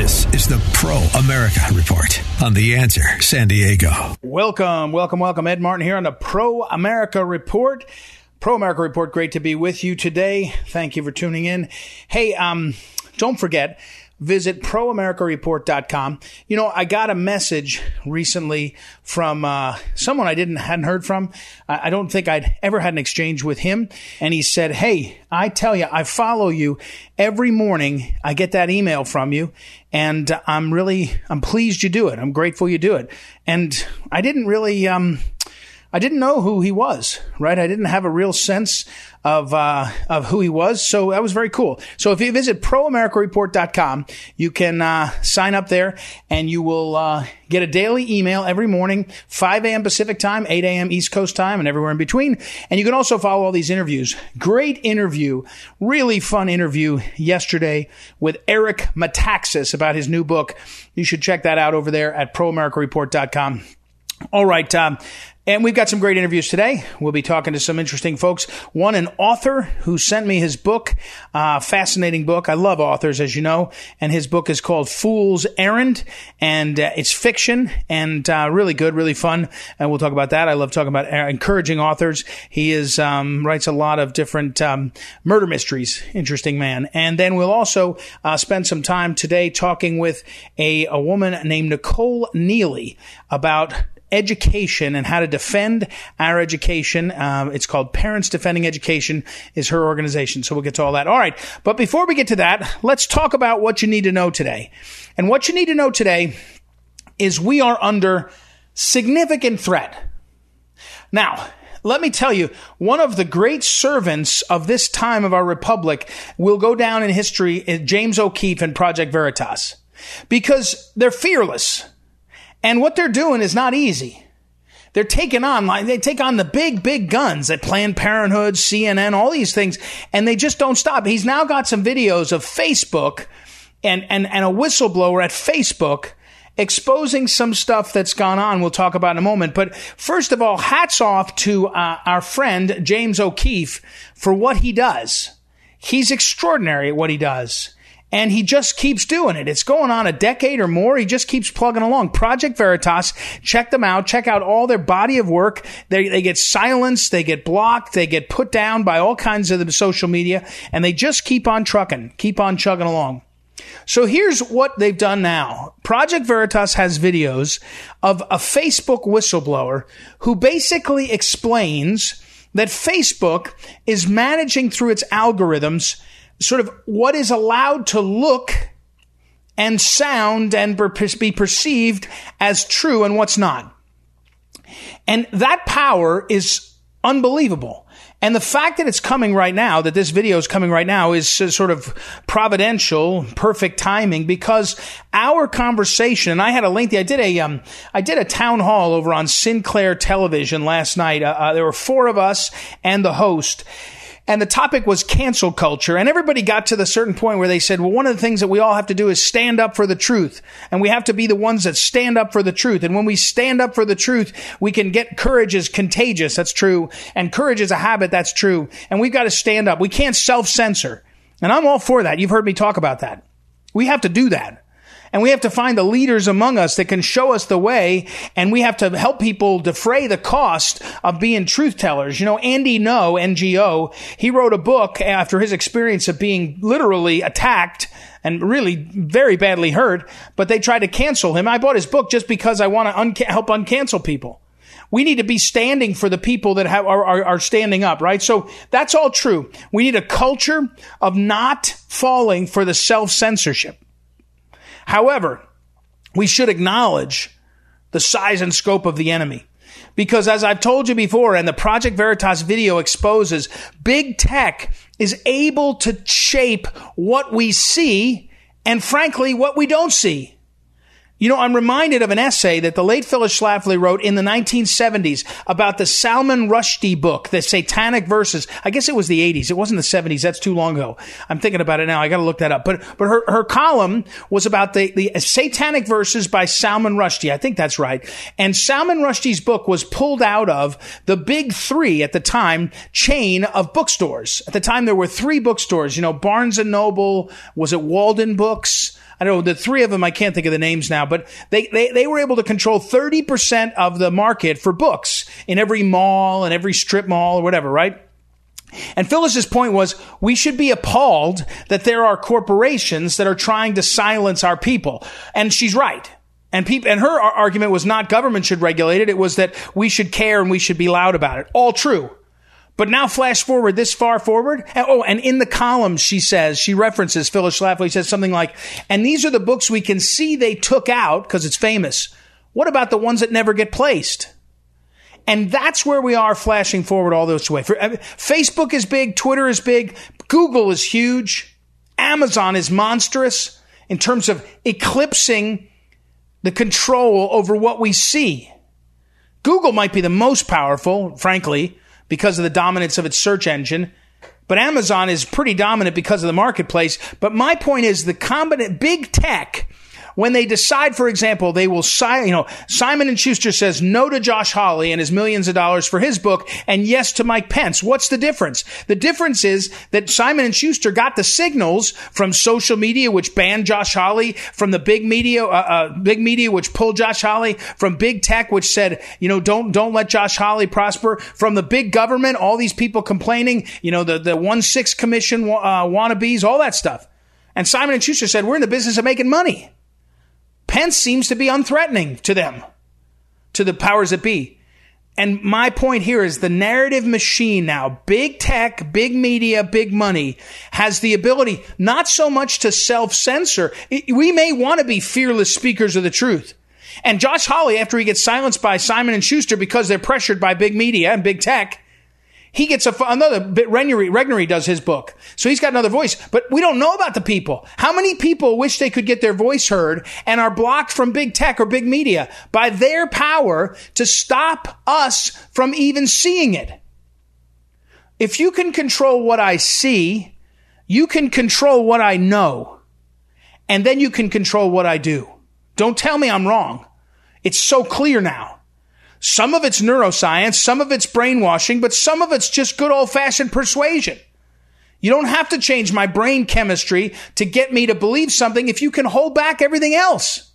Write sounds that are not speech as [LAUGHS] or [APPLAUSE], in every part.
This is the Pro America Report on The Answer San Diego. Welcome, welcome, welcome. Ed Martin here on the Pro America Report. Pro America Report, great to be with you today. Thank you for tuning in. Hey, um, don't forget, visit proamericareport.com. You know, I got a message recently from uh, someone I didn't hadn't heard from. I, I don't think I'd ever had an exchange with him, and he said, "Hey, I tell you, I follow you every morning. I get that email from you, and I'm really I'm pleased you do it. I'm grateful you do it." And I didn't really um, I didn't know who he was, right? I didn't have a real sense of uh, of who he was, so that was very cool. So if you visit proamericareport.com, you can uh, sign up there, and you will uh, get a daily email every morning, 5 a.m. Pacific time, 8 a.m. East Coast time, and everywhere in between. And you can also follow all these interviews. Great interview, really fun interview yesterday with Eric Metaxas about his new book. You should check that out over there at proamericareport.com. All right. Um, and we've got some great interviews today. We'll be talking to some interesting folks. One, an author who sent me his book, uh, fascinating book. I love authors, as you know, and his book is called Fool's Errand, and uh, it's fiction and uh, really good, really fun. And we'll talk about that. I love talking about uh, encouraging authors. He is um, writes a lot of different um, murder mysteries. Interesting man. And then we'll also uh, spend some time today talking with a, a woman named Nicole Neily about education and how to defend our education. Um, it's called Parents Defending Education is her organization. So we'll get to all that. All right. But before we get to that, let's talk about what you need to know today. And what you need to know today is we are under significant threat. Now, let me tell you, one of the great servants of this time of our republic will go down in history, James O'Keefe and Project Veritas, because they're fearless. And what they're doing is not easy. They're taking on, like, they take on the big, big guns at Planned Parenthood, CNN, all these things, and they just don't stop. He's now got some videos of Facebook and, and, and a whistleblower at Facebook exposing some stuff that's gone on. We'll talk about in a moment. But first of all, hats off to uh, our friend James O'Keefe for what he does. He's extraordinary at what he does and he just keeps doing it. It's going on a decade or more. He just keeps plugging along. Project Veritas, check them out. Check out all their body of work. They, they get silenced, they get blocked, they get put down by all kinds of the social media, and they just keep on trucking, keep on chugging along. So here's what they've done now. Project Veritas has videos of a Facebook whistleblower who basically explains that Facebook is managing through its algorithms sort of what is allowed to look and sound and be perceived as true and what's not. And that power is unbelievable. And the fact that it's coming right now, that this video is coming right now is sort of providential, perfect timing because our conversation, and I had a lengthy, I did a, um, I did a town hall over on Sinclair television last night. Uh, uh, there were four of us and the host and the topic was cancel culture. And everybody got to the certain point where they said, well, one of the things that we all have to do is stand up for the truth. And we have to be the ones that stand up for the truth. And when we stand up for the truth, we can get courage is contagious. That's true. And courage is a habit. That's true. And we've got to stand up. We can't self censor. And I'm all for that. You've heard me talk about that. We have to do that. And we have to find the leaders among us that can show us the way. And we have to help people defray the cost of being truth tellers. You know, Andy No, Ngo, he wrote a book after his experience of being literally attacked and really very badly hurt, but they tried to cancel him. I bought his book just because I want to help uncancel people. We need to be standing for the people that have, are, are, are standing up, right? So that's all true. We need a culture of not falling for the self censorship. However, we should acknowledge the size and scope of the enemy. Because as I've told you before, and the Project Veritas video exposes, big tech is able to shape what we see and frankly, what we don't see. You know, I'm reminded of an essay that the late Phyllis Schlafly wrote in the 1970s about the Salman Rushdie book, the Satanic Verses. I guess it was the 80s. It wasn't the 70s. That's too long ago. I'm thinking about it now. I got to look that up. But but her, her column was about the, the Satanic Verses by Salman Rushdie. I think that's right. And Salman Rushdie's book was pulled out of the big three at the time chain of bookstores. At the time, there were three bookstores. You know, Barnes and Noble. Was it Walden Books? I don't know, the three of them, I can't think of the names now, but they, they, they were able to control 30% of the market for books in every mall and every strip mall or whatever, right? And Phyllis's point was we should be appalled that there are corporations that are trying to silence our people. And she's right. And people, and her argument was not government should regulate it. It was that we should care and we should be loud about it. All true. But now flash forward this far forward. Oh, and in the column, she says, she references Phyllis Schlafly says something like, and these are the books we can see they took out because it's famous. What about the ones that never get placed? And that's where we are flashing forward all those way. Uh, Facebook is big. Twitter is big. Google is huge. Amazon is monstrous in terms of eclipsing the control over what we see. Google might be the most powerful, frankly, because of the dominance of its search engine. But Amazon is pretty dominant because of the marketplace. But my point is the combinant big tech when they decide, for example, they will, sign, you know, Simon and Schuster says no to Josh Hawley and his millions of dollars for his book and yes to Mike Pence. What's the difference? The difference is that Simon and Schuster got the signals from social media, which banned Josh Hawley, from the big media, uh, uh, big media, which pulled Josh Hawley, from big tech, which said, you know, don't, don't let Josh Hawley prosper, from the big government, all these people complaining, you know, the, the one six commission, uh, wannabes, all that stuff. And Simon and Schuster said, we're in the business of making money. Pence seems to be unthreatening to them, to the powers that be. And my point here is the narrative machine now, big tech, big media, big money, has the ability not so much to self censor. We may want to be fearless speakers of the truth. And Josh Hawley, after he gets silenced by Simon and Schuster because they're pressured by big media and big tech, he gets a, another bit. Regnery, Regnery does his book. So he's got another voice, but we don't know about the people. How many people wish they could get their voice heard and are blocked from big tech or big media by their power to stop us from even seeing it? If you can control what I see, you can control what I know. And then you can control what I do. Don't tell me I'm wrong. It's so clear now. Some of it's neuroscience, some of it's brainwashing, but some of it's just good old fashioned persuasion. You don't have to change my brain chemistry to get me to believe something if you can hold back everything else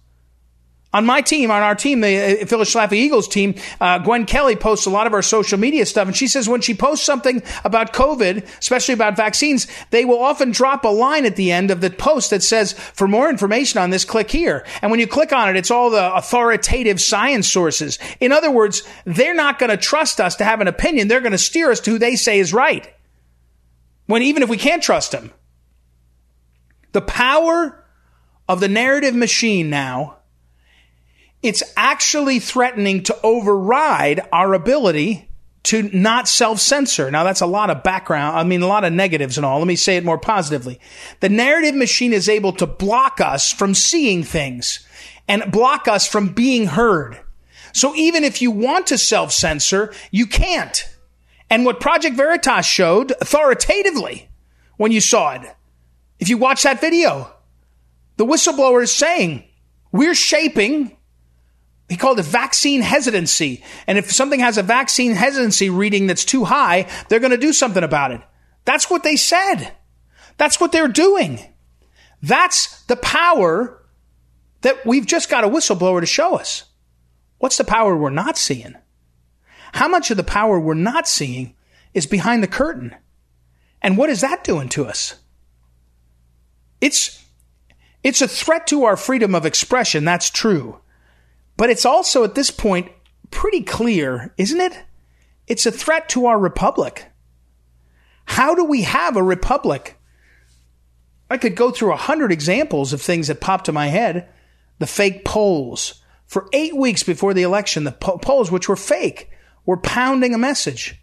on my team, on our team, the uh, Phyllis Schlafly Eagles team, uh, Gwen Kelly posts a lot of our social media stuff. And she says when she posts something about COVID, especially about vaccines, they will often drop a line at the end of the post that says, for more information on this, click here. And when you click on it, it's all the authoritative science sources. In other words, they're not going to trust us to have an opinion. They're going to steer us to who they say is right. When even if we can't trust them. The power of the narrative machine now it's actually threatening to override our ability to not self censor. Now that's a lot of background. I mean, a lot of negatives and all. Let me say it more positively. The narrative machine is able to block us from seeing things and block us from being heard. So even if you want to self censor, you can't. And what Project Veritas showed authoritatively when you saw it, if you watch that video, the whistleblower is saying, we're shaping he called it vaccine hesitancy. And if something has a vaccine hesitancy reading that's too high, they're going to do something about it. That's what they said. That's what they're doing. That's the power that we've just got a whistleblower to show us. What's the power we're not seeing? How much of the power we're not seeing is behind the curtain? And what is that doing to us? It's, it's a threat to our freedom of expression. That's true. But it's also at this point pretty clear, isn't it? It's a threat to our republic. How do we have a republic? I could go through a hundred examples of things that pop to my head. The fake polls. For eight weeks before the election, the po- polls, which were fake, were pounding a message.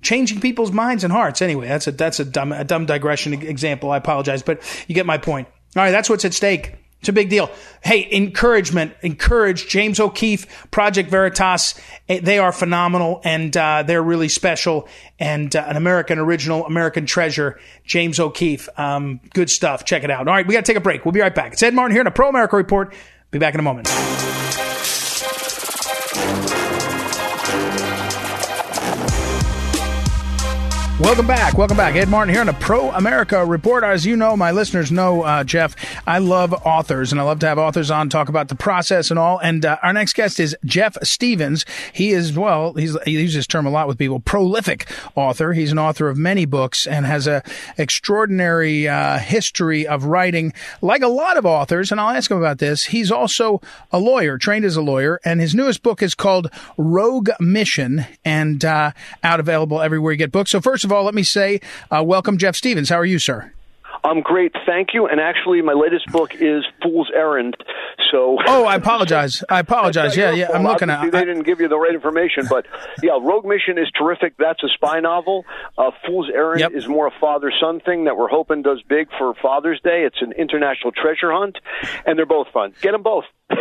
Changing people's minds and hearts. Anyway, that's a, that's a dumb, a dumb digression example. I apologize, but you get my point. All right, that's what's at stake. It's a big deal. Hey, encouragement, encourage James O'Keefe, Project Veritas. Eh, they are phenomenal and uh, they're really special and uh, an American original, American treasure. James O'Keefe, um, good stuff. Check it out. All right, we got to take a break. We'll be right back. It's Ed Martin here in a Pro America Report. Be back in a moment. Welcome back. Welcome back. Ed Martin here on a Pro America Report. As you know, my listeners know, uh, Jeff, I love authors and I love to have authors on talk about the process and all. And uh, our next guest is Jeff Stephens. He is, well, he's, he uses this term a lot with people, prolific author. He's an author of many books and has a extraordinary uh, history of writing like a lot of authors. And I'll ask him about this. He's also a lawyer, trained as a lawyer. And his newest book is called Rogue Mission and uh, out available everywhere you get books. So first of all, let me say uh, welcome, Jeff Stephens. How are you, sir? I'm great, thank you. And actually, my latest book is Fool's Errand. So. Oh, I apologize. I apologize. yeah, yeah. I'm looking at. They didn't give you the right information, but yeah, Rogue Mission is terrific. That's a spy novel. Uh, Fool's Errand yep. is more a father-son thing that we're hoping does big for Father's Day. It's an international treasure hunt, and they're both fun. Get them both. [LAUGHS]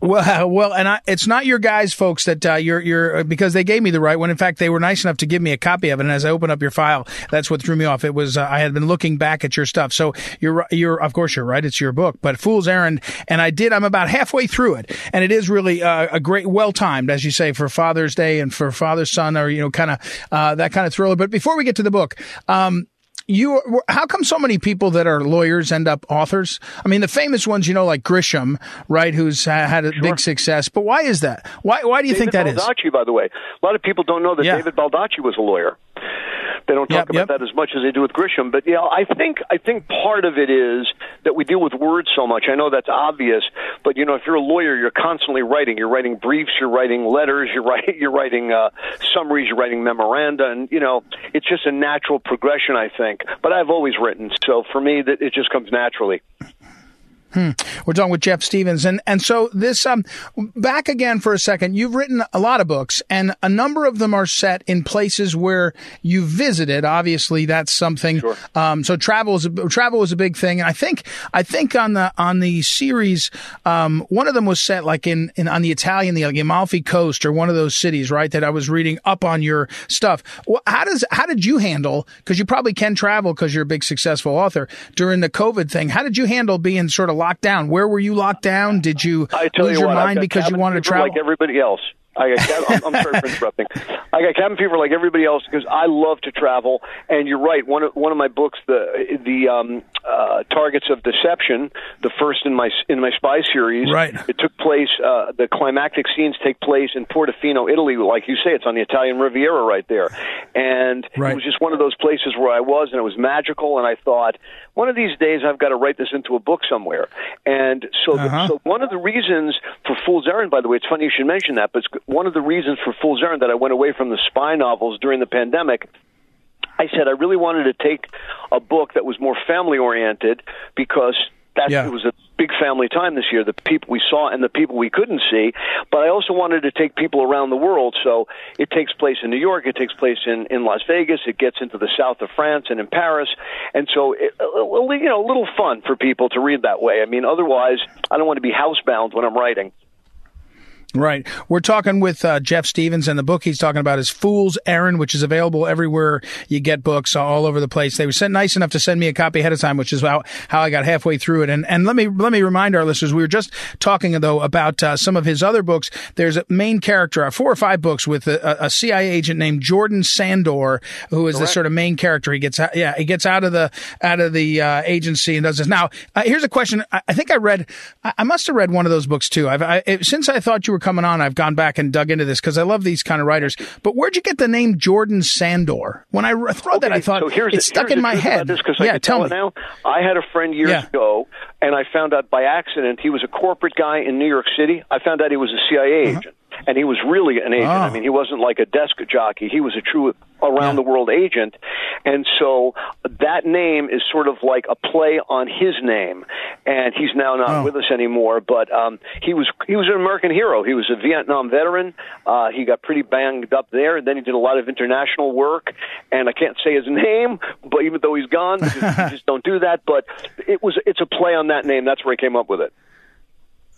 well, well, and I, it's not your guys, folks, that uh, you're you're uh, because they gave me the right one. In fact, they were nice enough to give me a copy of it. And as I open up your file, that's what threw me off. It was uh, I had been looking back at your stuff. So you're you're of course you're right. It's your book, but Fool's Errand, and I did. I'm about halfway through it, and it is really uh, a great, well timed, as you say, for Father's Day and for Father's Son, or you know, kind of uh, that kind of thriller. But before we get to the book. Um, you how come so many people that are lawyers end up authors? I mean, the famous ones, you know, like Grisham, right, who's had a sure. big success. But why is that? Why why do you David think that Baldacci, is? by the way, a lot of people don't know that yeah. David Baldacci was a lawyer. They don't talk yep, about yep. that as much as they do with Grisham. But yeah, you know, I think I think part of it is that we deal with words so much. I know that's obvious, but you know, if you're a lawyer, you're constantly writing. You're writing briefs, you're writing letters, you're writing [LAUGHS] you're writing uh, summaries, you're writing memoranda, and you know, it's just a natural progression. I think. But I've always written, so for me, that it just comes naturally. Hmm. We're talking with Jeff Stephens, and and so this um back again for a second. You've written a lot of books, and a number of them are set in places where you visited. Obviously, that's something. Sure. Um, so travel is a, travel is a big thing, and I think I think on the on the series, um, one of them was set like in, in on the Italian, the like Amalfi Coast, or one of those cities, right? That I was reading up on your stuff. Well, how does how did you handle? Because you probably can travel because you're a big successful author during the COVID thing. How did you handle being sort of locked down? Where were you locked down? Did you i lose you your what, mind because you wanted to travel? Like everybody else. I got, I'm, I'm sorry for [LAUGHS] interrupting. I got cabin fever like everybody else because I love to travel. And you're right. One of one of my books, the the um, uh, Targets of Deception, the first in my in my spy series. Right. It took place. Uh, the climactic scenes take place in Portofino, Italy. Like you say, it's on the Italian Riviera right there. And right. it was just one of those places where I was, and it was magical. And I thought, one of these days I've got to write this into a book somewhere. And so, uh-huh. so one of the reasons for Fool's Errand, by the way, it's funny you should mention that, but one of the reasons for Fool's Errand that I went away from the spy novels during the pandemic. I said I really wanted to take a book that was more family oriented because that yeah. it was a big family time this year. The people we saw and the people we couldn't see, but I also wanted to take people around the world. So it takes place in New York, it takes place in in Las Vegas, it gets into the south of France and in Paris, and so it, you know a little fun for people to read that way. I mean, otherwise, I don't want to be housebound when I'm writing. Right. We're talking with uh, Jeff Stephens, and the book he's talking about is Fool's Errand, which is available everywhere you get books all over the place. They were sent, nice enough to send me a copy ahead of time, which is how, how I got halfway through it. And and let me let me remind our listeners, we were just talking though about uh, some of his other books. There's a main character, uh, four or five books with a, a CIA agent named Jordan Sandor, who is Correct. the sort of main character. He gets yeah he gets out of the out of the uh, agency and does this. Now uh, here's a question. I, I, think I read I, I, must have read one of those books too. I've I, since I thought you were coming on, I've gone back and dug into this because I love these kind of writers. But where'd you get the name Jordan Sandor? When I read okay, that, I thought so here's it stuck in my head. This, yeah, I tell tell me. Now, I had a friend years yeah. ago, and I found out by accident he was a corporate guy in New York City. I found out he was a CIA uh-huh. agent and he was really an agent. Oh. I mean, he wasn't like a desk jockey. He was a true around the world agent. And so that name is sort of like a play on his name. and he's now not Oh. with us anymore. But um, he was he was an American hero. He was a Vietnam veteran. Uh, he got pretty banged up there, and then he did a lot of international work. And I can't say his [LAUGHS] name, but even though he's gone, you [LAUGHS] just don't do that. But it was it's a play on that name. That's where he came up with it.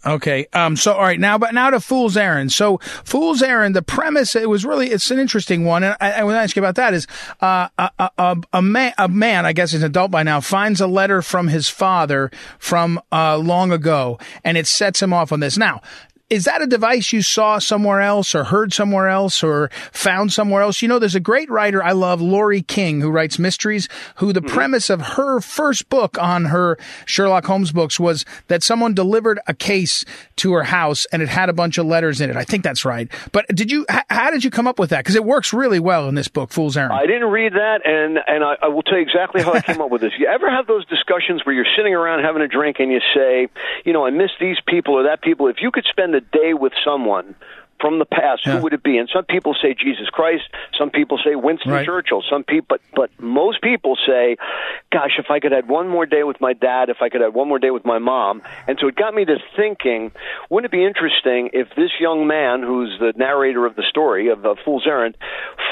Okay. Um. So, all right. Now, but now to Fool's Errand. So, Fool's Errand. The premise. It was really. It's an interesting one. And I, I want to ask you about that. Is uh, a, a, a, man. A man. I guess he's an adult by now. Finds a letter from his father from uh, long ago, and it sets him off on this. Now. Is that a device you saw somewhere else or heard somewhere else or found somewhere else? You know, there's a great writer I love, Laurie King, who writes mysteries, who the mm-hmm. premise of her first book on her Sherlock Holmes books was that someone delivered a case to her house and it had a bunch of letters in it. I think that's right. But did you, how did you come up with that? Because it works really well in this book, Fool's Errand. I didn't read that, and and I, I will tell you exactly how I came up with this. You ever have those discussions where you're sitting around having a drink and you say, you know, I miss these people or that people. If you could spend a day with someone from the past, Yeah. who would it be? And some people say Jesus Christ. Some people say Winston Right. Churchill. Some people, but but most people say, "Gosh, if I could have one more day with my dad, if I could have one more day with my mom." And so it got me to thinking, wouldn't it be interesting if this young man, who's the narrator of the story of uh, Fool's Errand,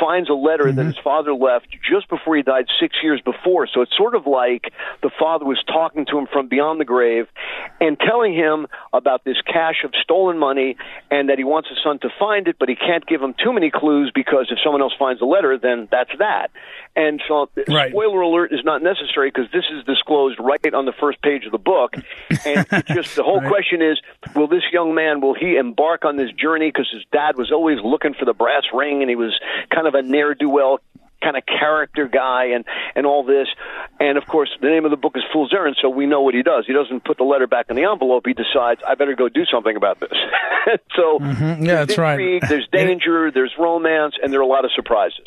finds a letter that his father left just before he died six years before? So it's sort of like the father was talking to him from beyond the grave and telling him about this cache of stolen money and that he wants his son to find it, but he can't give him too many clues because if someone else finds the letter, then that's that. And so, Right. spoiler alert is not necessary because this is disclosed right on the first page of the book. And it's [LAUGHS] just the whole Right. question is: Will this young man will he embark on this journey? Because his dad was always looking for the brass ring, and he was kind of a ne'er do well kind of character guy and and all this. And of course the name of the book is fool's errand so we know what he does. He doesn't put the letter back in the envelope. He decides i better go do something about this. [LAUGHS] So Mm-hmm. Yeah, that's right. there's danger there's romance and there are a lot of surprises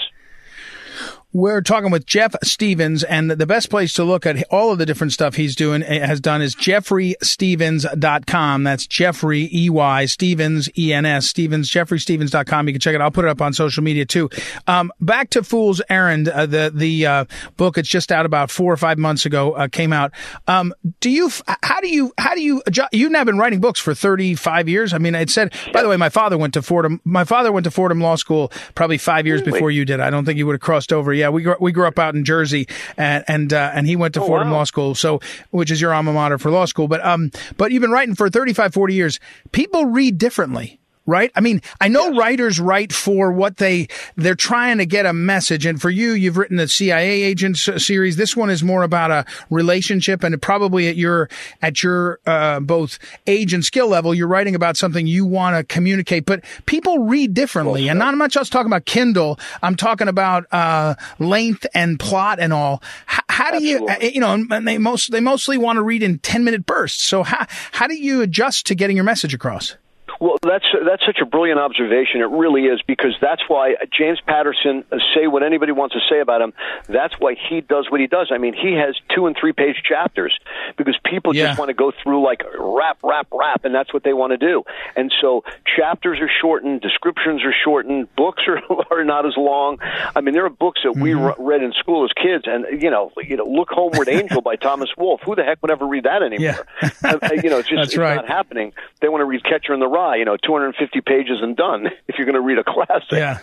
We're talking with Jeff Stephens, and the best place to look at all of the different stuff he's doing has done is jeffreystephens.com. That's Jeffrey E Y Stephens E N S Stephens jeffreystephens.com. You can check it. I'll put it up on social media too. Um, back to Fool's Errand, uh, the the uh, book. It's just out about four or five months ago. Uh, came out. Um, do you? How do you? How do you? You've now been writing books for thirty five years. I mean, it said. By the way, my father went to Fordham. My father went to Fordham Law School probably five years before you did. I don't think you would have crossed over. Yeah, we grew, we grew up out in Jersey, and and uh, and he went to Fordham wow. Law School, so which is your alma mater for law school. But um, but you've been writing for 35, 40 years. People read differently. Right. I mean, I know writers write for what they they're trying to get a message, and for you, you've written the CIA agents series. This one is more about a relationship, and probably at your at your uh, both age and skill level, you're writing about something you want to communicate. But people read differently, and not much. I was talking about Kindle. I'm talking about uh, length and plot and all. H- how do you, uh, you know, and they most they mostly want to read in ten minute bursts. So how how do you adjust to getting your message across? Well, that's that's such a brilliant observation. It really is because that's why James Patterson uh, say what anybody wants to say about him. That's why he does what he does. I mean, he has two and three page chapters because people Yeah. just want to go through like rap, rap, rap, and that's what they want to do. And so chapters are shortened, descriptions are shortened, books are [LAUGHS] are not as long. I mean, there are books that we re- read in school as kids, and you know, you know, Look Homeward [LAUGHS] Angel by Thomas Wolfe. Who the heck would ever read that anymore? Uh, you know, it's [LAUGHS] just That's it's right. not happening. They want to read Catcher in the Rye, you know, 250 pages and done. [LAUGHS] If you're going to read a classic, Yeah.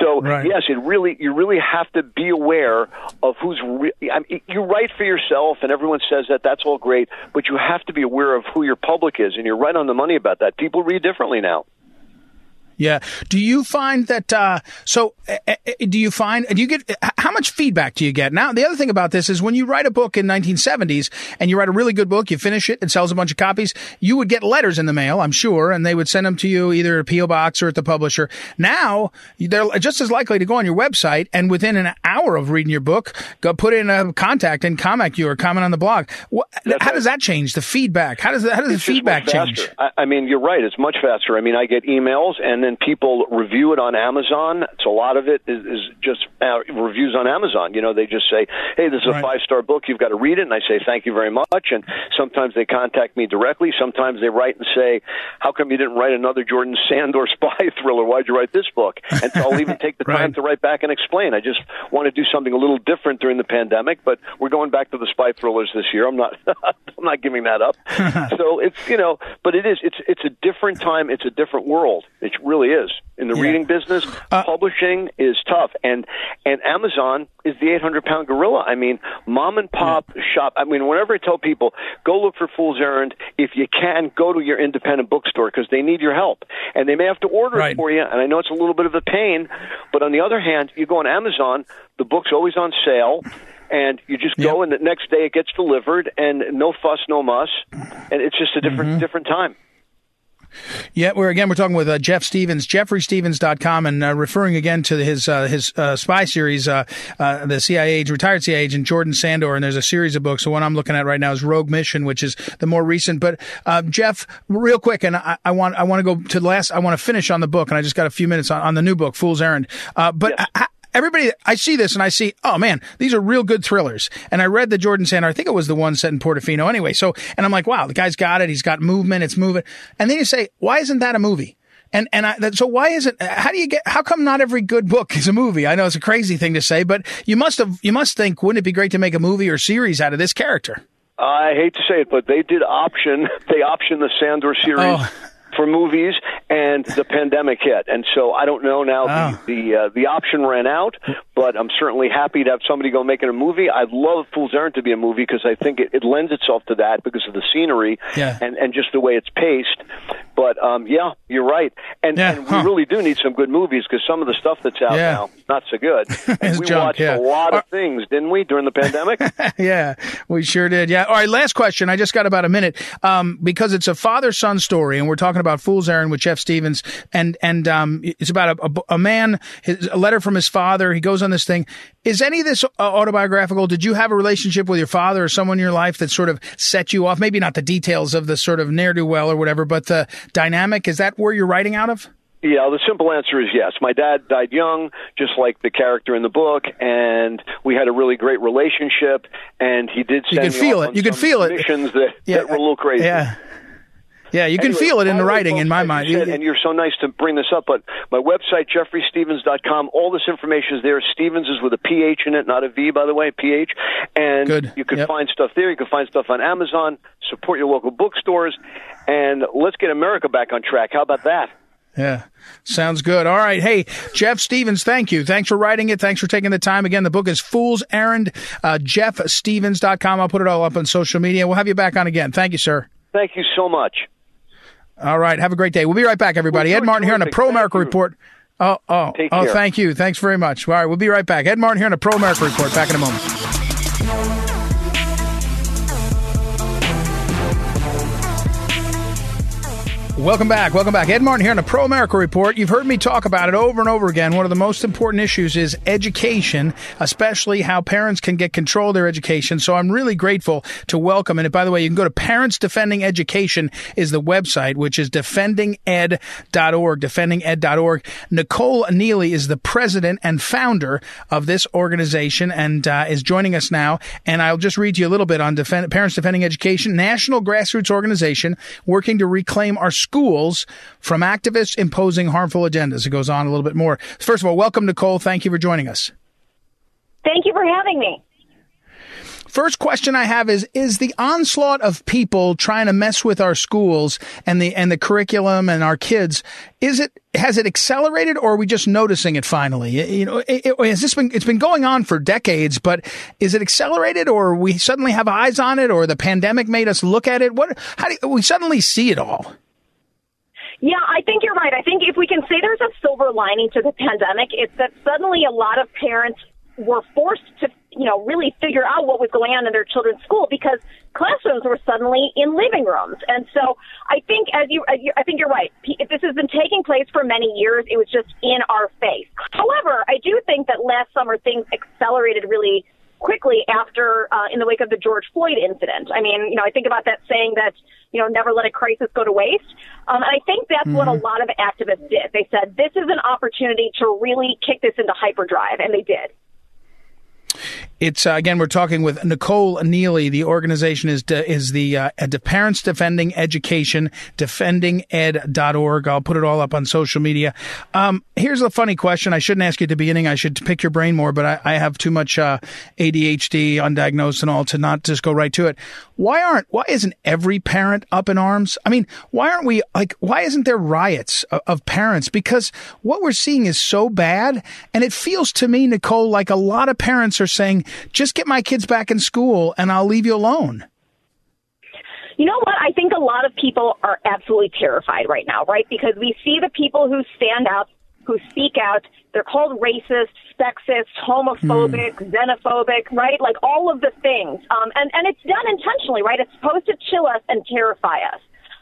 So Right. yes, it really you really have to be aware of who's. Re- I mean, you write for yourself, and everyone says that. That's all great, but you have to be aware of who your public is, and you're right on the money about that. People read differently now. Yeah. Do you find that? Uh, so, uh, do you find? Do you get? How much feedback do you get? Now, the other thing about this is when you write a book in 1970s and you write a really good book, you finish it, it sells a bunch of copies. You would get letters in the mail, I'm sure, and they would send them to you either at PO box or at the publisher. Now, they're just as likely to go on your website and within an hour of reading your book, go put in a contact and comment you or comment on the blog. What, how right. does that change? The feedback. How does that, how does It's the feedback change? I, I mean, you're right. It's much faster. I mean, I get emails, and then people review it on Amazon. It's a lot of it is, is just uh, reviews on Amazon. You know, they just say, "Hey, this is a five star book. You've got to read it." And I say, "Thank you very much." And sometimes they contact me directly. Sometimes they write and say, "How come you didn't write another Jordan Sandor [LAUGHS] spy thriller? Why'd you write this book?" And so I'll even take the [LAUGHS] time to write back and explain. I just want to do something a little different during the pandemic, but we're going back to the spy thrillers this year. I'm not, [LAUGHS] I'm not giving that up. so it's you know, but it is. It's it's a different time. It's a different world. It really is. In the Yeah. reading business, Uh, publishing is tough, and and Amazon is the 800 pound gorilla. I mean, mom and pop shop. I mean, whenever I tell people go look for Fool's Errand, if you can, go to your independent bookstore because they need your help, and they may have to order Right. it for you. And I know it's a little bit of a pain, but on the other hand, you go on Amazon, the book's always on sale. And you just go, Yep. and the next day it gets delivered, and no fuss, no muss, and it's just a different Mm-hmm. different time. Yeah, we're again we're talking with uh, Jeff Stephens, jeffreystephens.com, and uh, referring again to his uh, his uh, spy series, uh, uh, the CIA retired CIA agent Jordan Sandor, and there's a series of books. The one I'm looking at right now is Rogue Mission, which is the more recent. But uh, Jeff, real quick, and I, I want I want to go to the last. I want to finish on the book, and I just got a few minutes on, on the new book, Fool's Errand. Uh, but I, everybody, I see this and I see, oh man, these are real good thrillers. And I read the Jordan Sandor, I think it was the one set in Portofino anyway. So, and I'm like, wow, the guy's got it. He's got movement. It's moving. And then you say, why isn't that a movie? And and I, so why isn't? How do you get? How come not every good book is a movie? I know it's a crazy thing to say, but you must have. You must think, wouldn't it be great to make a movie or series out of this character? I hate to say it, but they did option. [LAUGHS] They optioned the Sandor series Oh. For movies, and the [LAUGHS] pandemic hit, and so I don't know now. Oh. The the, uh, the option ran out, but I'm certainly happy to have somebody go make it a movie. I'd love Fool's Errand to be a movie because I think it, it lends itself to that because of the scenery Yeah. and and just the way it's paced. But um, yeah, you're right, and, Yeah, and we huh. really do need some good movies because some of the stuff that's out Yeah. now not so good. [LAUGHS] And we junk, watched yeah. a lot of things, didn't we, during the pandemic? [LAUGHS] yeah, we sure did. Yeah. All right. Last question. I just got about a minute. Um, because it's a father son story and we're talking about Fool's Errand with Jeff Stephens and, and, um, it's about a, a, a man, his, a letter from his father. He goes on this thing. Is any of this uh, autobiographical? Did you have a relationship with your father or someone in your life that sort of set you off? Maybe not the details of the sort of ne'er do well or whatever, but the dynamic. Is that where you're writing out of? Yeah, the simple answer is yes. My dad died young, just like the character in the book, and we had a really great relationship. And he did You could me feel it. You could some feel it. missions that, that were a little crazy. Yeah. Yeah. You can Anyway, feel it in the writing in my mind. said, and you're so nice to bring this up, but my website, jeffreystephens.com, all this information is there. Stephens is with a PH in it, not a V, by the way, PH. And Good. you can Yep. find stuff there. You can find stuff on Amazon. Support your local bookstores. And let's get America back on track. How about that? Yeah. Sounds good. All right. Hey, Jeff Stephens, thank you. Thanks for writing it. Thanks for taking the time. Again, the book is Fool's Errand, uh, jeffstephens.com. I'll put it all up on social media. We'll have you back on again. Thank you, sir. Thank you so much. All right. Have a great day. We'll be right back, everybody. Well, Ed Martin here on the. Pro America. Report. Oh, oh, Take oh, care. thank you. Thanks very much. All right. We'll be right back. Ed Martin here on the Pro America Report. Back in a moment. Welcome back. Welcome back. Ed Martin here on the Pro America Report. You've heard me talk about it over and over again. One of the most important issues is education, especially how parents can get control of their education. So I'm really grateful to welcome. And by the way, you can go to Parents Defending Education is the website, which is defendinged.org, defendinged.org. Nicole Neily is the president and founder of this organization and uh, is joining us now. And I'll just read you a little bit on Defend- Parents Defending Education, national grassroots organization working to reclaim our schools from activists imposing harmful agendas. It goes on a little bit more. First of all, welcome, Nicole. Thank you for joining us. Thank you for having me. First question I have is is the onslaught of people trying to mess with our schools and the and the curriculum and our kids is it has it accelerated or are we just noticing it finally you know it, it, has this been it's been going on for decades but is it accelerated or we suddenly have eyes on it or the pandemic made us look at it what how do we suddenly see it all Yeah, I think you're right. I think if we can say there's a silver lining to the pandemic, it's that suddenly a lot of parents were forced to, you know, really figure out what was going on in their children's school because classrooms were suddenly in living rooms. And so I think as you, as you I think you're right. This has been taking place for many years, it was just in our face. However, I do think that last summer things accelerated really quickly after uh, in the wake of the George Floyd incident. I mean, you know, I think about that saying that you know never let a crisis go to waste. Um, and I think that's what a lot of activists did. They said this is an opportunity to really kick this into hyperdrive, and they did. It's uh, again, we're talking with Nicole Neily. The organization is de- is the uh, Parents Defending Education, defendinged.org. I'll put it all up on social media. Um, here's a funny question. I shouldn't ask you at the beginning. I should pick your brain more, but I, I have too much uh, ADHD, undiagnosed, and all to not just go right to it. Why aren't? Why isn't every parent up in arms? I mean, why aren't we like? Why isn't there riots of, of parents? Because what we're seeing is so bad, and it feels to me, Nicole, like a lot of parents are saying, "Just get my kids back in school, and I'll leave you alone." You know what? I think a lot of people are absolutely terrified right now, right? Because we see the people who stand up, who speak out. They're called racist, sexist, homophobic, mm. xenophobic, right? Like all of the things. Um, and, and it's done intentionally, right? It's supposed to chill us and terrify us.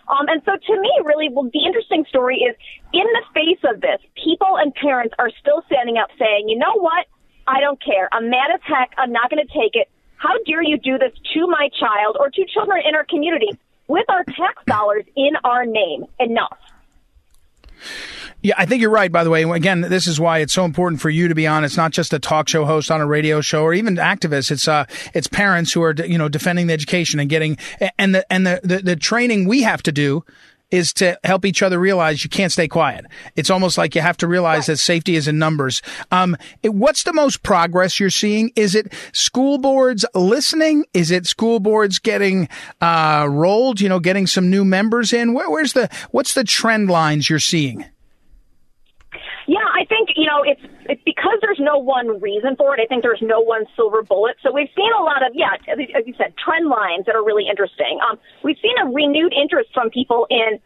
Um, and so to me, really, well, the interesting story is in the face of this, people and parents are still standing up saying, you know what? I don't care. I'm mad as heck. I'm not going to take it. How dare you do this to my child or to children in our community with our tax dollars in our name? Enough. Yeah, I think you're right, by the way. Again, this is why it's so important for you to be on. It's not just a talk show host on a radio show or even activists. It's, uh, it's parents who are, you know, defending the education and getting, and the, and the, the, the training we have to do is to help each other realize you can't stay quiet. It's almost like you have to realize that safety is in numbers. Um, it, what's the most progress you're seeing? Is it school boards listening? Is it school boards getting uh, rolled? You know, getting some new members in. Where, where's the what's the trend lines you're seeing? Think you know it's it's because there's no one reason for it. I think there's no one silver bullet. So we've seen a lot of yeah, as you said, trend lines that are really interesting. Um, we've seen a renewed interest from people in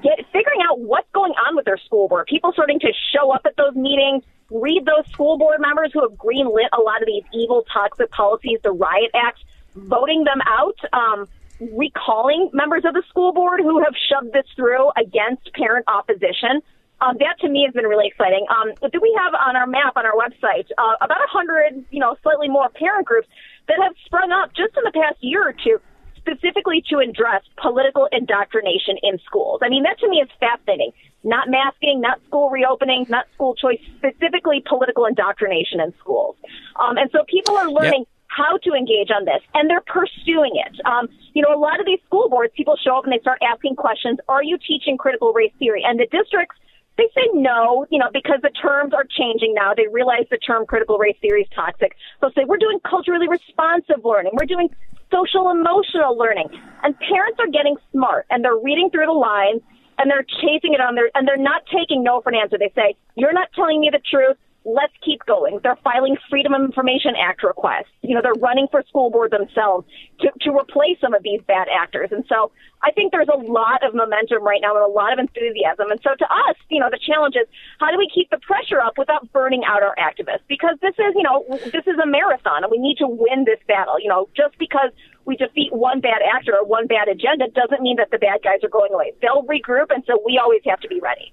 get figuring out what's going on with their school board. People starting to show up at those meetings, read those school board members who have greenlit a lot of these evil, toxic policies, the riot acts, voting them out. Um, recalling members of the school board who have shoved this through against parent opposition. Um, that to me has been really exciting. Um, do we have on our map on our website uh, about a hundred, you know, slightly more parent groups that have sprung up just in the past year or two, specifically to address political indoctrination in schools. I mean, that to me is fascinating. Not masking, not school reopenings, not school choice, specifically political indoctrination in schools. Um, and so people are learning. Yep how to engage on this, and they're pursuing it. Um, you know, a lot of these school boards, people show up and they start asking questions: Are you teaching critical race theory? And the districts they say no, you know, because the terms are changing now. They realize the term critical race theory is toxic. They'll say, we're doing culturally responsive learning. We're doing social emotional learning. And parents are getting smart and they're reading through the lines and they're chasing it on their, and they're not taking no for an answer. They say, you're not telling me the truth let's keep going. They're filing Freedom of Information Act requests. You know, they're running for school board themselves to, to replace some of these bad actors. And so I think there's a lot of momentum right now and a lot of enthusiasm. And so to us, you know, the challenge is how do we keep the pressure up without burning out our activists? Because this is, you know, this is a marathon and we need to win this battle. You know, just because we defeat one bad actor or one bad agenda doesn't mean that the bad guys are going away. They'll regroup. And so we always have to be ready.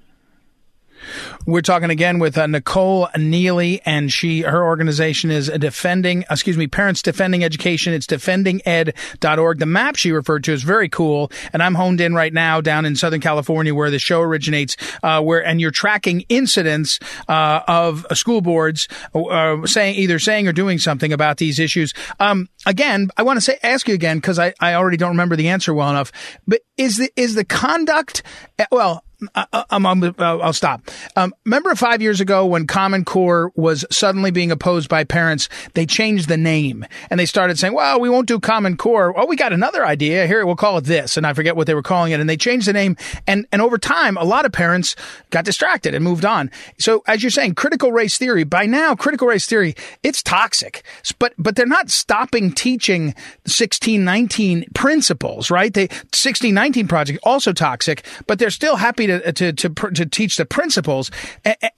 We're talking again with uh, Nicole Neily, and she her organization is defending, excuse me, Parents Defending Education. It's defendinged.org. The map she referred to is very cool, and I'm honed in right now down in Southern California where the show originates. Uh, where and you're tracking incidents uh, of school boards uh, saying either saying or doing something about these issues. Um, again, I want to say ask you again because I, I already don't remember the answer well enough. But is the is the conduct well? I, am I'll stop. Um, remember five years ago when Common Core was suddenly being opposed by parents? They changed the name and they started saying, well, we won't do Common Core. Oh, we got another idea. Here, we'll call it this. And I forget what they were calling it. And they changed the name. And, and over time, a lot of parents got distracted and moved on. So as you're saying, critical race theory, by now, critical race theory, it's toxic, but, but they're not stopping teaching 1619 principles, right? They, 1619 project, also toxic, but they're still happy to to to to, teach the principles.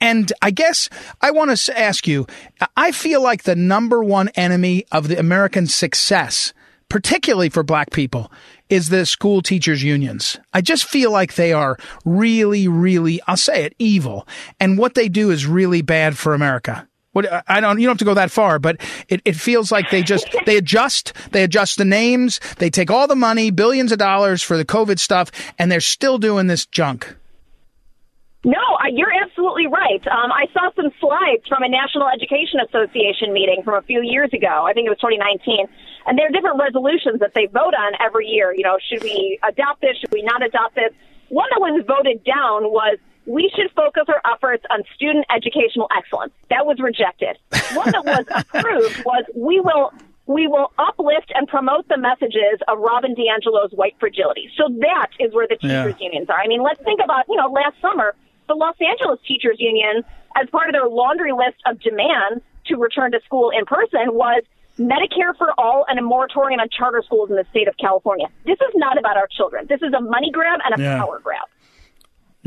And I guess I want to ask you. I feel like the number one enemy of the American success, particularly for Black people, is the school teachers unions. I just feel like they are really, really, I'll say it, evil. And what they do is really bad for America. What I don't, you don't have to go that far, but it, it feels like they just they adjust, they adjust the names, they take all the money, billions of dollars for the COVID stuff, and they're still doing this junk. No, you're absolutely absolutely right. Um, I saw some slides from a National Education Association meeting from a few years ago. I think it was 2019. And there are different resolutions that they vote on every year. You know, should we adopt this? Should we not adopt this? One that was voted down was we should focus our efforts on student educational excellence. That was rejected. One that was [LAUGHS] approved was we will we will uplift and promote the messages of Robin DiAngelo's white fragility. So that is where the teachers yeah. unions are. I mean, let's think about, you know, last summer, the Los Angeles Teachers Union, as part of their laundry list of demands to return to school in person, was Medicare for all and a moratorium on charter schools in the state of California. This is not about our children. This is a money grab and a yeah. power grab.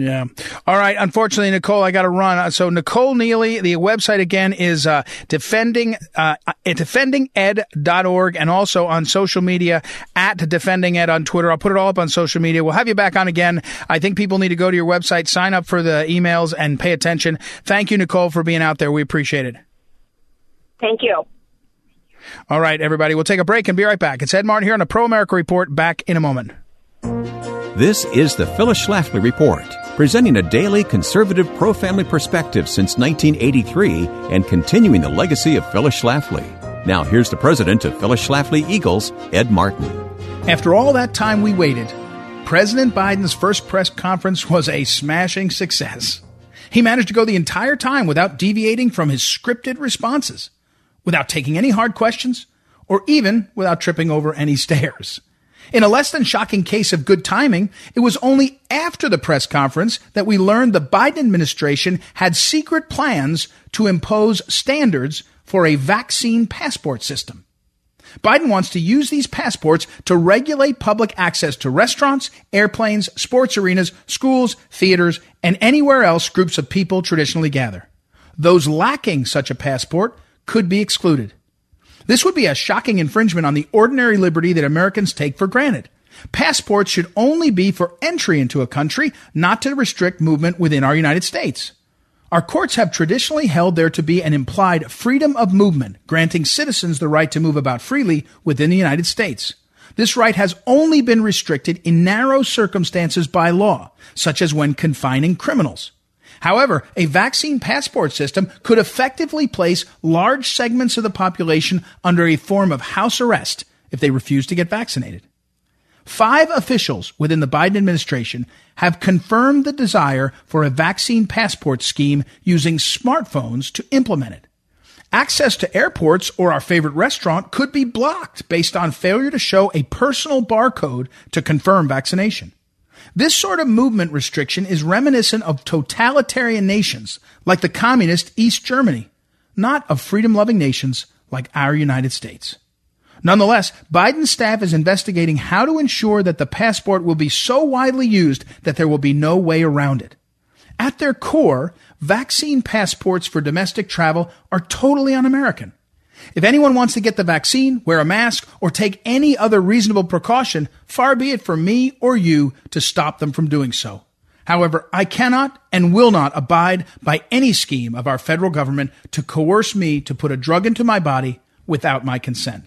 Yeah. All right. Unfortunately, Nicole, I got to run. Uh, so Nicole Neily, the website again is uh, defending uh, defendinged.org and also on social media at defendinged on Twitter. I'll put it all up on social media. We'll have you back on again. I think people need to go to your website, sign up for the emails, and pay attention. Thank you, Nicole, for being out there. We appreciate it. Thank you. All right, everybody. We'll take a break and be right back. It's Ed Martin here on the Pro America Report. Back in a moment. This is the Phyllis Schlafly Report presenting a daily conservative pro family perspective since 1983 and continuing the legacy of Phyllis Schlafly. Now, here's the president of Phyllis Schlafly Eagles, Ed Martin. After all that time we waited, President Biden's first press conference was a smashing success. He managed to go the entire time without deviating from his scripted responses, without taking any hard questions, or even without tripping over any [LAUGHS] stairs. In a less than shocking case of good timing, it was only after the press conference that we learned the Biden administration had secret plans to impose standards for a vaccine passport system. Biden wants to use these passports to regulate public access to restaurants, airplanes, sports arenas, schools, theaters, and anywhere else groups of people traditionally gather. Those lacking such a passport could be excluded. This would be a shocking infringement on the ordinary liberty that Americans take for granted. Passports should only be for entry into a country, not to restrict movement within our United States. Our courts have traditionally held there to be an implied freedom of movement, granting citizens the right to move about freely within the United States. This right has only been restricted in narrow circumstances by law, such as when confining criminals. However, a vaccine passport system could effectively place large segments of the population under a form of house arrest if they refuse to get vaccinated. Five officials within the Biden administration have confirmed the desire for a vaccine passport scheme using smartphones to implement it. Access to airports or our favorite restaurant could be blocked based on failure to show a personal barcode to confirm vaccination. This sort of movement restriction is reminiscent of totalitarian nations like the communist East Germany, not of freedom loving nations like our United States. Nonetheless, Biden's staff is investigating how to ensure that the passport will be so widely used that there will be no way around it. At their core, vaccine passports for domestic travel are totally un American. If anyone wants to get the vaccine, wear a mask, or take any other reasonable precaution, far be it for me or you to stop them from doing so. However, I cannot and will not abide by any scheme of our federal government to coerce me to put a drug into my body without my consent.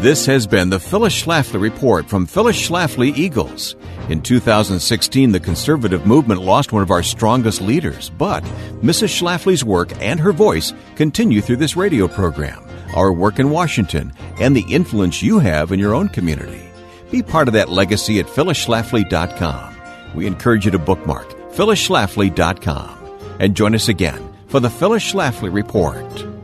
This has been the Phyllis Schlafly Report from Phyllis Schlafly Eagles. In 2016, the conservative movement lost one of our strongest leaders, but Mrs. Schlafly's work and her voice continue through this radio program, our work in Washington, and the influence you have in your own community. Be part of that legacy at phyllisschlafly.com. We encourage you to bookmark phyllisschlafly.com and join us again for the Phyllis Schlafly Report.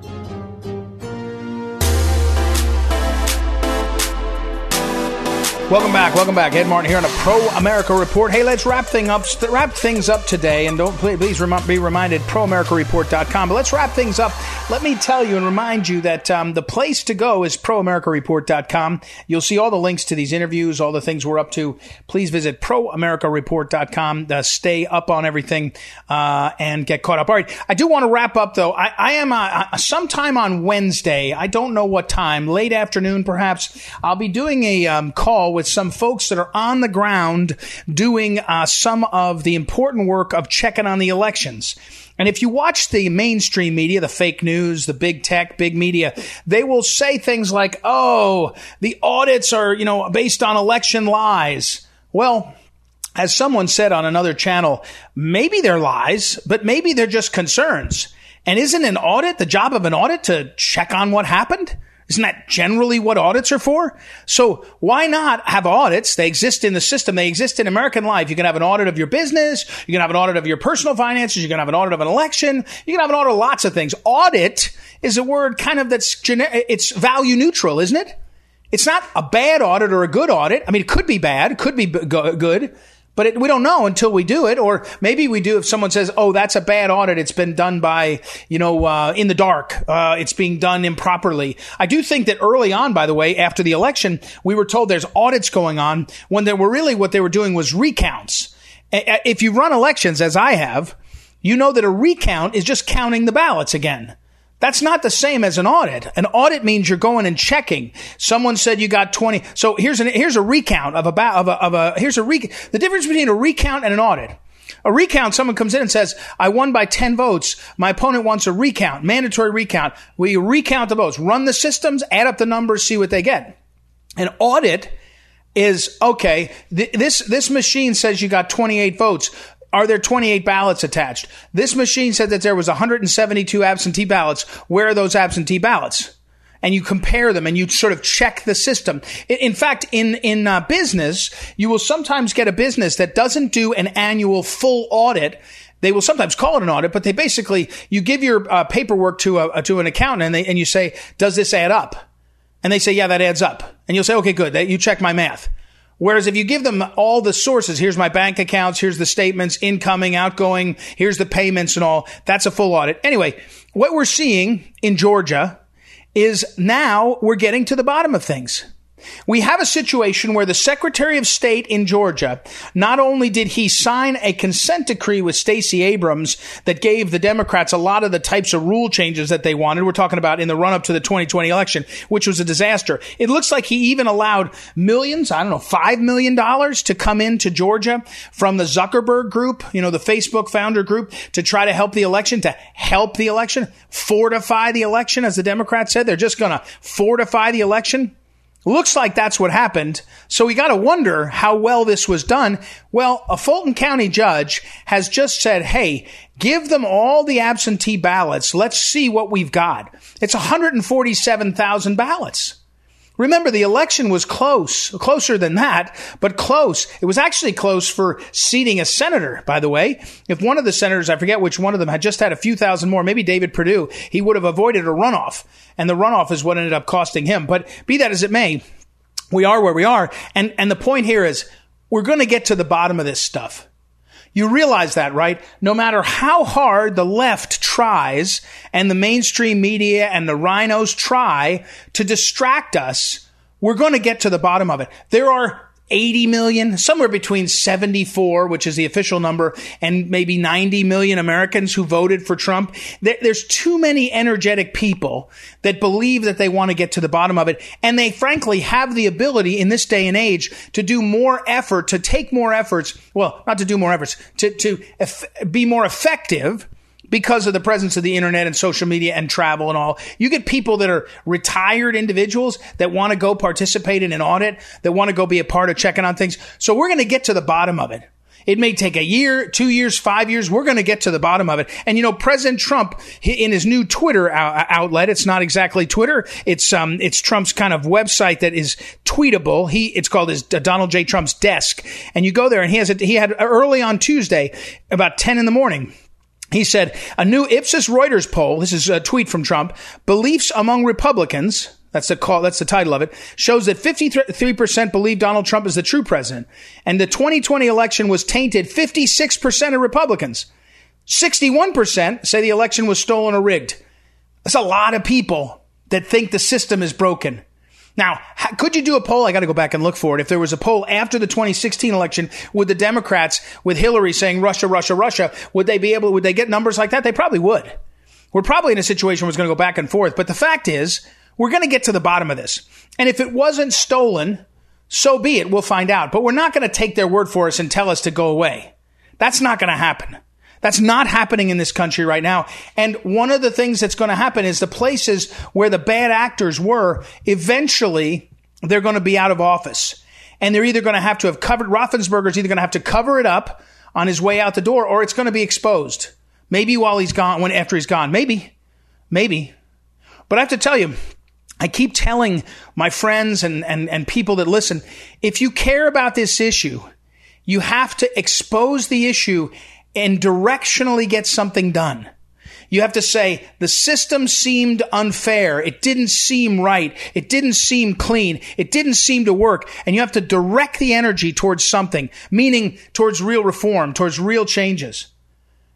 Welcome back. Welcome back. Ed Martin here on a Pro America Report. Hey, let's wrap thing up. Wrap things up today, and don't please, please be reminded proamericareport.com. But let's wrap things up. Let me tell you and remind you that um, the place to go is proamericareport.com. You'll see all the links to these interviews, all the things we're up to. Please visit proamericareport.com to stay up on everything uh, and get caught up. All right, I do want to wrap up though. I, I am uh, uh, sometime on Wednesday. I don't know what time, late afternoon perhaps. I'll be doing a um, call with some folks that are on the ground doing uh, some of the important work of checking on the elections. And if you watch the mainstream media, the fake news, the big tech, big media, they will say things like, oh, the audits are, you know, based on election lies. Well, as someone said on another channel, maybe they're lies, but maybe they're just concerns. And isn't an audit the job of an audit to check on what happened? Isn't that generally what audits are for? So why not have audits? They exist in the system. They exist in American life. You can have an audit of your business. You can have an audit of your personal finances. You can have an audit of an election. You can have an audit of lots of things. Audit is a word kind of that's generic. It's value neutral, isn't it? It's not a bad audit or a good audit. I mean, it could be bad. Could be good. But it, we don't know until we do it, or maybe we do if someone says, "Oh, that's a bad audit. It's been done by, you know, uh, in the dark. Uh, it's being done improperly." I do think that early on, by the way, after the election, we were told there's audits going on when there were really what they were doing was recounts. If you run elections, as I have, you know that a recount is just counting the ballots again. That's not the same as an audit. An audit means you're going and checking. Someone said you got 20. So here's an, here's a recount of about, of a, of a, here's a re, the difference between a recount and an audit. A recount, someone comes in and says, I won by 10 votes. My opponent wants a recount, mandatory recount. We recount the votes, run the systems, add up the numbers, see what they get. An audit is, okay, th- this, this machine says you got 28 votes are there 28 ballots attached? This machine said that there was 172 absentee ballots. Where are those absentee ballots? And you compare them and you sort of check the system. In fact, in, in uh, business, you will sometimes get a business that doesn't do an annual full audit they will sometimes call it an audit, but they basically you give your uh, paperwork to a to an accountant and they and you say, "Does this add up?" And they say, "Yeah, that adds up." And you'll say, "Okay, good. That, You check my math." Whereas if you give them all the sources, here's my bank accounts, here's the statements, incoming, outgoing, here's the payments and all, that's a full audit. Anyway, what we're seeing in Georgia is now we're getting to the bottom of things. We have a situation where the Secretary of State in Georgia, not only did he sign a consent decree with Stacey Abrams that gave the Democrats a lot of the types of rule changes that they wanted, we're talking about in the run up to the 2020 election, which was a disaster. It looks like he even allowed millions, I don't know, $5 million to come into Georgia from the Zuckerberg group, you know, the Facebook founder group to try to help the election, to help the election, fortify the election, as the Democrats said. They're just going to fortify the election. Looks like that's what happened. So we got to wonder how well this was done. Well, a Fulton County judge has just said, Hey, give them all the absentee ballots. Let's see what we've got. It's 147,000 ballots. Remember, the election was close, closer than that, but close. It was actually close for seating a senator, by the way. If one of the senators, I forget which one of them, had just had a few thousand more, maybe David Perdue, he would have avoided a runoff. And the runoff is what ended up costing him. But be that as it may, we are where we are. And, and the point here is we're going to get to the bottom of this stuff. You realize that, right? No matter how hard the left tries and the mainstream media and the rhinos try to distract us, we're going to get to the bottom of it. There are 80 million, somewhere between 74, which is the official number, and maybe 90 million Americans who voted for Trump. There's too many energetic people that believe that they want to get to the bottom of it. And they frankly have the ability in this day and age to do more effort, to take more efforts. Well, not to do more efforts, to, to be more effective because of the presence of the internet and social media and travel and all. You get people that are retired individuals that want to go participate in an audit, that want to go be a part of checking on things. So we're going to get to the bottom of it. It may take a year, two years, five years. We're going to get to the bottom of it. And you know, President Trump in his new Twitter outlet, it's not exactly Twitter. It's, um, it's Trump's kind of website that is tweetable. He, it's called his uh, Donald J. Trump's desk. And you go there and he has it, he had early on Tuesday, about 10 in the morning, he said, a new Ipsos Reuters poll, this is a tweet from Trump, beliefs among Republicans, that's the call, that's the title of it, shows that 53% believe Donald Trump is the true president. And the 2020 election was tainted 56% of Republicans. 61% say the election was stolen or rigged. That's a lot of people that think the system is broken. Now, could you do a poll? I got to go back and look for it. If there was a poll after the 2016 election, would the Democrats, with Hillary saying Russia, Russia, Russia, would they be able, would they get numbers like that? They probably would. We're probably in a situation where it's going to go back and forth. But the fact is, we're going to get to the bottom of this. And if it wasn't stolen, so be it. We'll find out. But we're not going to take their word for us and tell us to go away. That's not going to happen. That's not happening in this country right now. And one of the things that's going to happen is the places where the bad actors were, eventually they're going to be out of office. and they're either going to have to have covered, Raffensperger's either going to have to cover it up on his way out the door or it's going to be exposed. Maybe while he's gone, when after he's gone. Maybe. Maybe. But I have to tell you, I keep telling my friends and, and, and people that listen, if you care about this issue, you have to expose the issue and directionally get something done. You have to say, the system seemed unfair. It didn't seem right. It didn't seem clean. It didn't seem to work. And you have to direct the energy towards something, meaning towards real reform, towards real changes.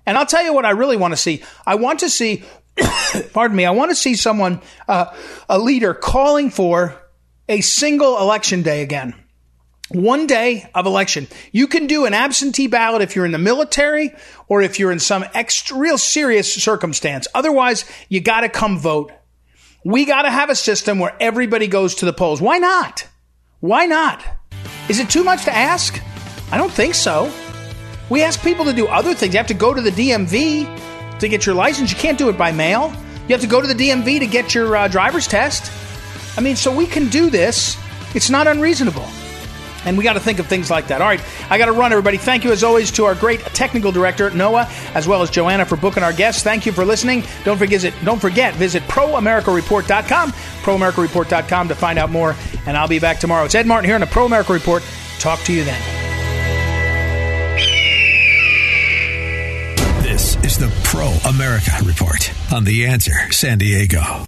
And I'll tell you what I really want to see. I want to see [COUGHS] pardon me, I want to see someone, uh, a leader calling for a single election day again. One day of election. You can do an absentee ballot if you're in the military or if you're in some extra, real serious circumstance. Otherwise, you got to come vote. We got to have a system where everybody goes to the polls. Why not? Why not? Is it too much to ask? I don't think so. We ask people to do other things. You have to go to the DMV to get your license. You can't do it by mail. You have to go to the DMV to get your uh, driver's test. I mean, so we can do this. It's not unreasonable. And we got to think of things like that. All right, I got to run, everybody. Thank you, as always, to our great technical director, Noah, as well as Joanna for booking our guests. Thank you for listening. Don't forget, don't forget visit proamericareport.com, proamericareport.com to find out more. And I'll be back tomorrow. It's Ed Martin here on the Pro America Report. Talk to you then. This is the Pro America Report on The Answer San Diego.